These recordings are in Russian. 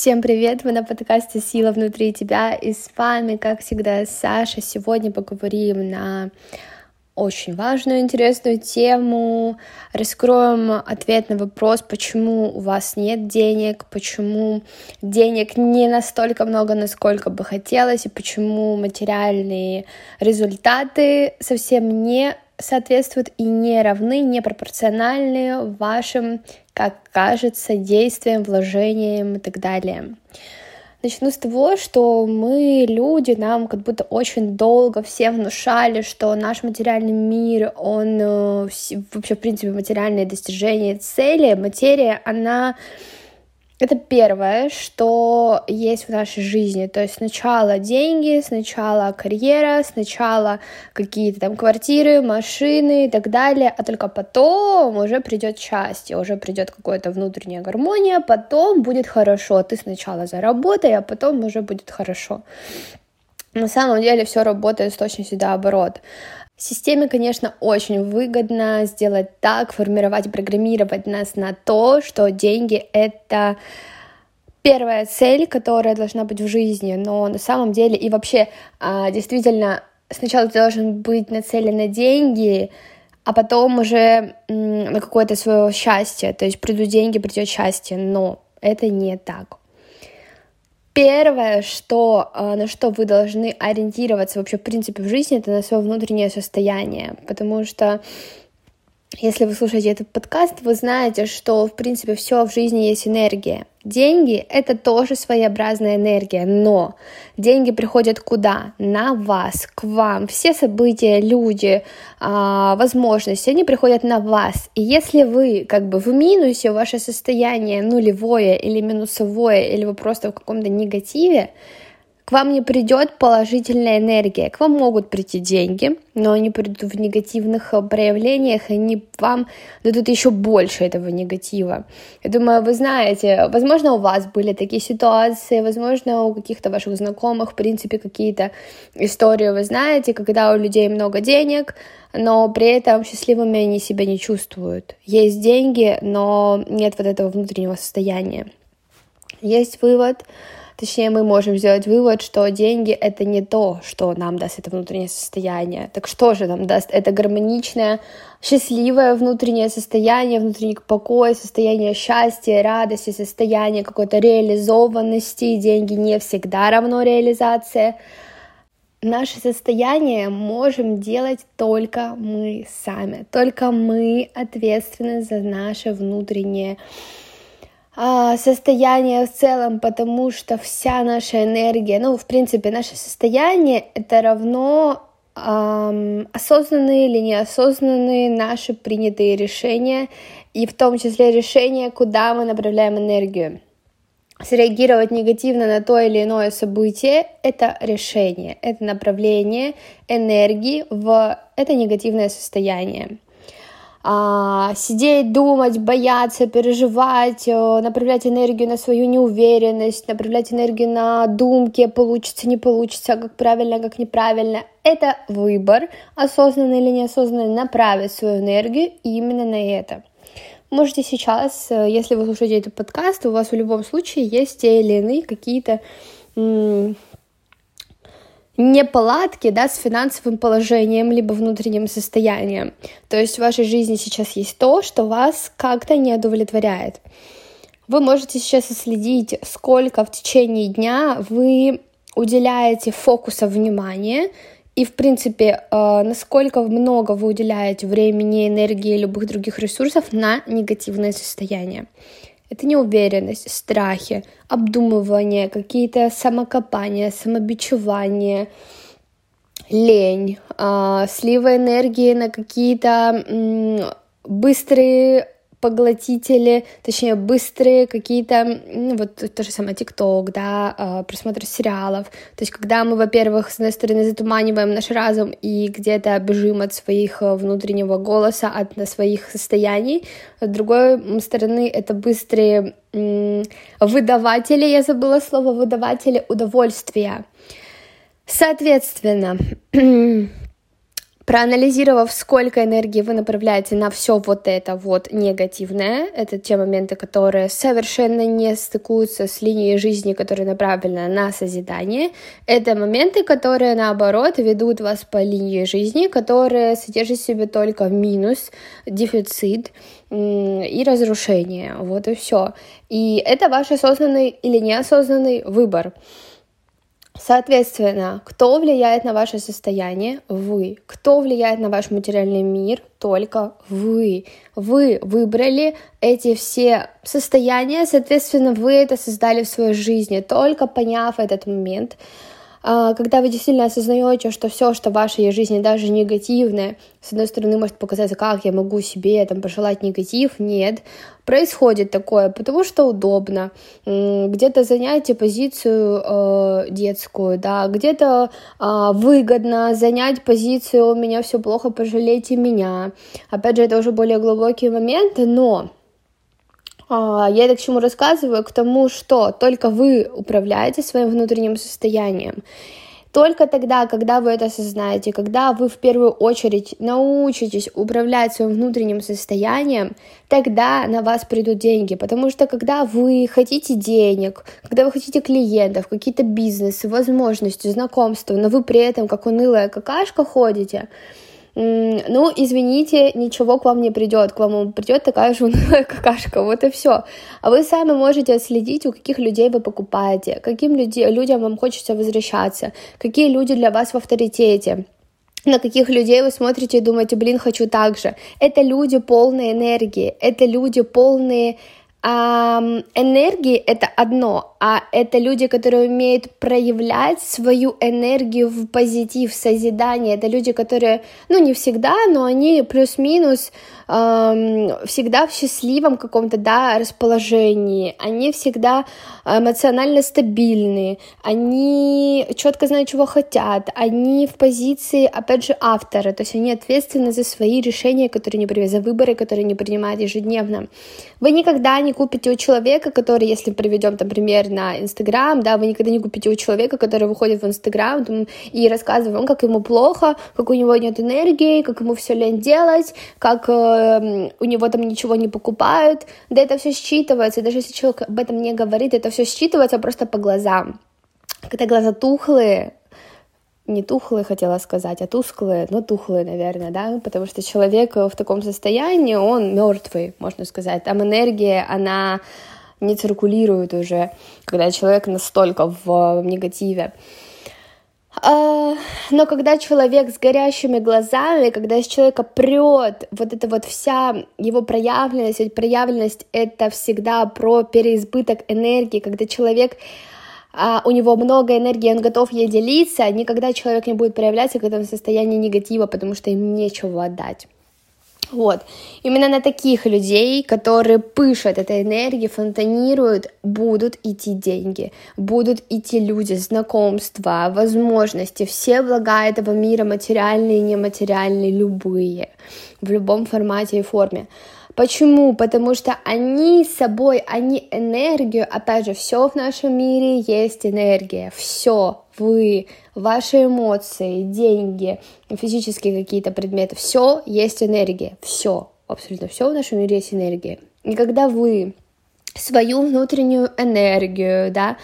Всем привет! Вы на подкасте «Сила внутри тебя» и с вами, как всегда, Саша. Сегодня поговорим на очень важную, интересную тему. Раскроем ответ на вопрос, почему у вас нет денег, почему денег не настолько много, насколько бы хотелось, и почему материальные результаты совсем не соответствуют и не равны, не пропорциональны вашим, как кажется, действиям, вложениям и так далее. Начну с того, что мы, люди, нам как будто очень долго все внушали, что наш материальный мир, он э, вообще, в принципе, материальные достижения, цели, материя, она это первое, что есть в нашей жизни. То есть сначала деньги, сначала карьера, сначала какие-то там квартиры, машины и так далее, а только потом уже придет счастье, уже придет какая-то внутренняя гармония, потом будет хорошо. Ты сначала заработай, а потом уже будет хорошо. На самом деле все работает с точностью до оборот. Системе, конечно, очень выгодно сделать так, формировать, программировать нас на то, что деньги — это первая цель, которая должна быть в жизни, но на самом деле и вообще а, действительно сначала ты должен быть нацелен на деньги, а потом уже на какое-то свое счастье, то есть придут деньги, придет счастье, но это не так. Первое, что, а, на что вы должны ориентироваться вообще, в принципе, в жизни, это на свое внутреннее состояние, потому что если вы слушаете этот подкаст, вы знаете, что, в принципе, все в жизни есть энергия. Деньги — это тоже своеобразная энергия, но деньги приходят куда? На вас, к вам. Все события, люди, а, возможности, они приходят на вас. И если вы как бы в минусе, ваше состояние нулевое или минусовое, или вы просто в каком-то негативе, к вам не придет положительная энергия, к вам могут прийти деньги, но они придут в негативных э, проявлениях, и они вам дадут еще больше этого негатива. Я думаю, вы знаете, возможно, у вас были такие ситуации, возможно, у каких-то ваших знакомых, в принципе, какие-то истории вы знаете, когда у людей много денег, но при этом счастливыми они себя не чувствуют. Есть деньги, но нет вот этого внутреннего состояния. Есть вывод, Точнее, мы можем сделать вывод, что деньги — это не то, что нам даст это внутреннее состояние. Так что же нам даст это гармоничное, счастливое внутреннее состояние, внутренний покой, состояние счастья, радости, состояние какой-то реализованности. Деньги не всегда равно реализация. Наше состояние можем делать только мы сами. Только мы ответственны за наше внутреннее состояние в целом, потому что вся наша энергия, ну, в принципе, наше состояние это равно эм, осознанные или неосознанные наши принятые решения, и в том числе решения, куда мы направляем энергию. Среагировать негативно на то или иное событие — это решение, это направление энергии в это негативное состояние а, сидеть, думать, бояться, переживать, э, направлять энергию на свою неуверенность, направлять энергию на думки, получится, не получится, как правильно, как неправильно. Это выбор, осознанно или неосознанно, направить свою энергию именно на это. Можете сейчас, э, если вы слушаете этот подкаст, у вас в любом случае есть те или иные какие-то неполадки да, с финансовым положением либо внутренним состоянием. То есть в вашей жизни сейчас есть то, что вас как-то не удовлетворяет. Вы можете сейчас следить, сколько в течение дня вы уделяете фокуса внимания и, в принципе, э, насколько много вы уделяете времени, энергии и любых других ресурсов на негативное состояние. Это неуверенность, страхи, обдумывание, какие-то самокопания, самобичевание, лень, э, слива энергии на какие-то быстрые поглотители, точнее, быстрые какие-то, ну, вот то же самое ТикТок, да, а, просмотр сериалов. То есть, когда мы, во-первых, с одной стороны затуманиваем наш разум и где-то бежим от своих э, внутреннего голоса, от своих состояний, с другой стороны, это быстрые выдаватели, я забыла слово, выдаватели удовольствия. Соответственно, проанализировав, сколько энергии вы направляете на все вот это вот негативное, это те моменты, которые совершенно не стыкуются с линией жизни, которая направлена на созидание, это моменты, которые, наоборот, ведут вас по линии жизни, которые содержат в себе только минус, дефицит и разрушение, вот и все. И это ваш осознанный или неосознанный выбор. Соответственно, кто влияет на ваше состояние? Вы. Кто влияет на ваш материальный мир? Только вы. Вы выбрали эти все состояния, соответственно, вы это создали в своей жизни, только поняв этот момент, когда вы действительно осознаете, что все, что в вашей жизни, даже негативное, с одной стороны, может показаться, как я могу себе там пожелать негатив, нет, происходит такое, потому что удобно, где-то занять позицию э, детскую, да, где-то э, выгодно занять позицию «у меня все плохо, пожалейте меня». Опять же, это уже более глубокие моменты, но а, я это к чему рассказываю? К тому, что только вы управляете своим внутренним состоянием. Только тогда, когда вы это осознаете, когда вы в первую очередь научитесь управлять своим внутренним состоянием, тогда на вас придут деньги. Потому что когда вы хотите денег, когда вы хотите клиентов, какие-то бизнесы, возможности, знакомства, но вы при этом как унылая какашка ходите, ну, извините, ничего к вам не придет, к вам придет такая же унылая какашка, вот и все. А вы сами можете отследить, у каких людей вы покупаете, каким люди, людям вам хочется возвращаться, какие люди для вас в авторитете, на каких людей вы смотрите и думаете, блин, хочу так же. Это люди полные энергии, это люди полные а, энергии это одно, а это люди, которые умеют проявлять свою энергию в позитив, в созидание. Это люди, которые, ну не всегда, но они плюс-минус всегда в счастливом каком-то, да, расположении, они всегда эмоционально стабильные, они четко знают, чего хотят, они в позиции, опять же, автора, то есть они ответственны за свои решения, которые они принимают, за выборы, которые они принимают ежедневно. Вы никогда не купите у человека, который, если приведем, например, на Инстаграм, да, вы никогда не купите у человека, который выходит в Инстаграм и рассказывает вам, как ему плохо, как у него нет энергии, как ему все лень делать, как э, у него там ничего не покупают, да это все считывается, даже если человек об этом не говорит, это все считывается просто по глазам. Когда глаза тухлые, не тухлые хотела сказать, а тусклые, но тухлые, наверное, да, потому что человек в таком состоянии, он мертвый, можно сказать, там энергия, она не циркулирует уже, когда человек настолько в негативе. А, но когда человек с горящими глазами, когда из человека прет вот эта вот вся его проявленность, ведь проявленность это всегда про переизбыток энергии, когда человек а у него много энергии, он готов ей делиться, никогда человек не будет проявляться, в состоянии негатива, потому что им нечего отдать. Вот. Именно на таких людей, которые пышут этой энергией, фонтанируют, будут идти деньги, будут идти люди, знакомства, возможности, все блага этого мира, материальные и нематериальные, любые, в любом формате и форме. Почему? Потому что они собой, они энергию, опять же, все в нашем мире есть энергия, все, вы, ваши эмоции, деньги, физические какие-то предметы, все есть энергия, все, абсолютно все в нашем мире есть энергия. И когда вы свою внутреннюю энергию, да,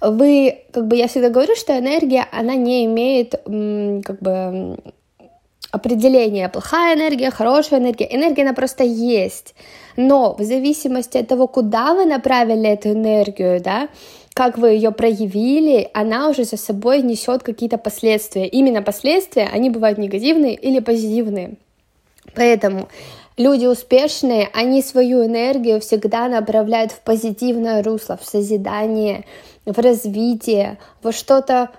вы, как бы я всегда говорю, что энергия, она не имеет, как бы, определения, плохая энергия, хорошая энергия. Энергия, она просто есть. Но в зависимости от того, куда вы направили эту энергию, да, как вы ее проявили, она уже за собой несет какие-то последствия. Именно последствия, они бывают негативные или позитивные. Поэтому люди успешные, они свою энергию всегда направляют в позитивное русло, в созидание, в развитие, во что-то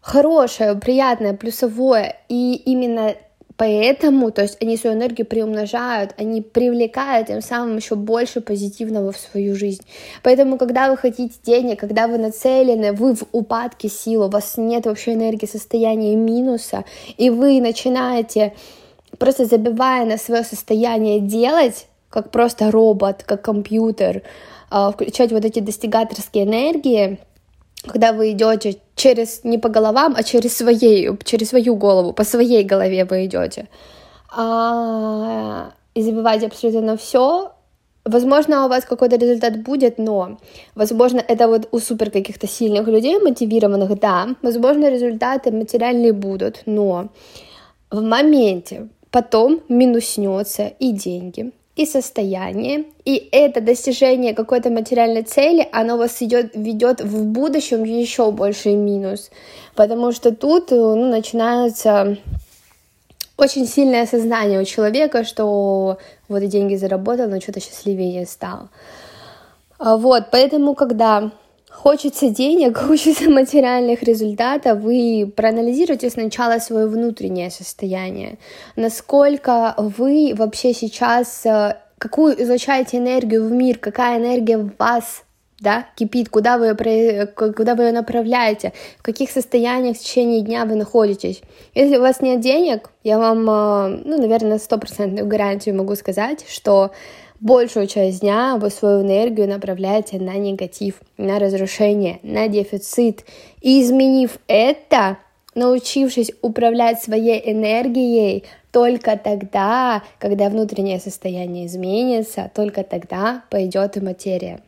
хорошее, приятное, плюсовое. И именно Поэтому, то есть они свою энергию приумножают, они привлекают тем самым еще больше позитивного в свою жизнь. Поэтому, когда вы хотите денег, когда вы нацелены, вы в упадке сил, у вас нет вообще энергии, состояния минуса, и вы начинаете просто забивая на свое состояние делать, как просто робот, как компьютер, а, включать вот эти достигаторские энергии, когда вы идете через не по головам, а через своей, через свою голову, по своей голове вы идете. А, и забивайте абсолютно все. Возможно, у вас какой-то результат будет, но, возможно, это вот у супер каких-то сильных людей, мотивированных, да, возможно, результаты материальные будут, но в моменте потом минуснется и деньги, и состояние, и это достижение какой-то материальной цели, оно вас идет, ведет в будущем еще больший минус, потому что тут ну, начинается очень сильное осознание у человека, что вот и деньги заработал, но что-то счастливее стал. А вот, поэтому, когда хочется денег, хочется материальных результатов, вы проанализируйте сначала свое внутреннее состояние, насколько вы вообще сейчас, э, какую излучаете энергию в мир, какая энергия в вас да, кипит, куда вы, куда вы ее направляете, в каких состояниях в течение дня вы находитесь. Если у вас нет денег, я вам, э, ну, наверное, стопроцентную гарантию могу сказать, что большую часть дня вы свою энергию направляете на негатив, на разрушение, на дефицит. И изменив это, научившись управлять своей энергией, только тогда, когда внутреннее состояние изменится, только тогда пойдет и материя.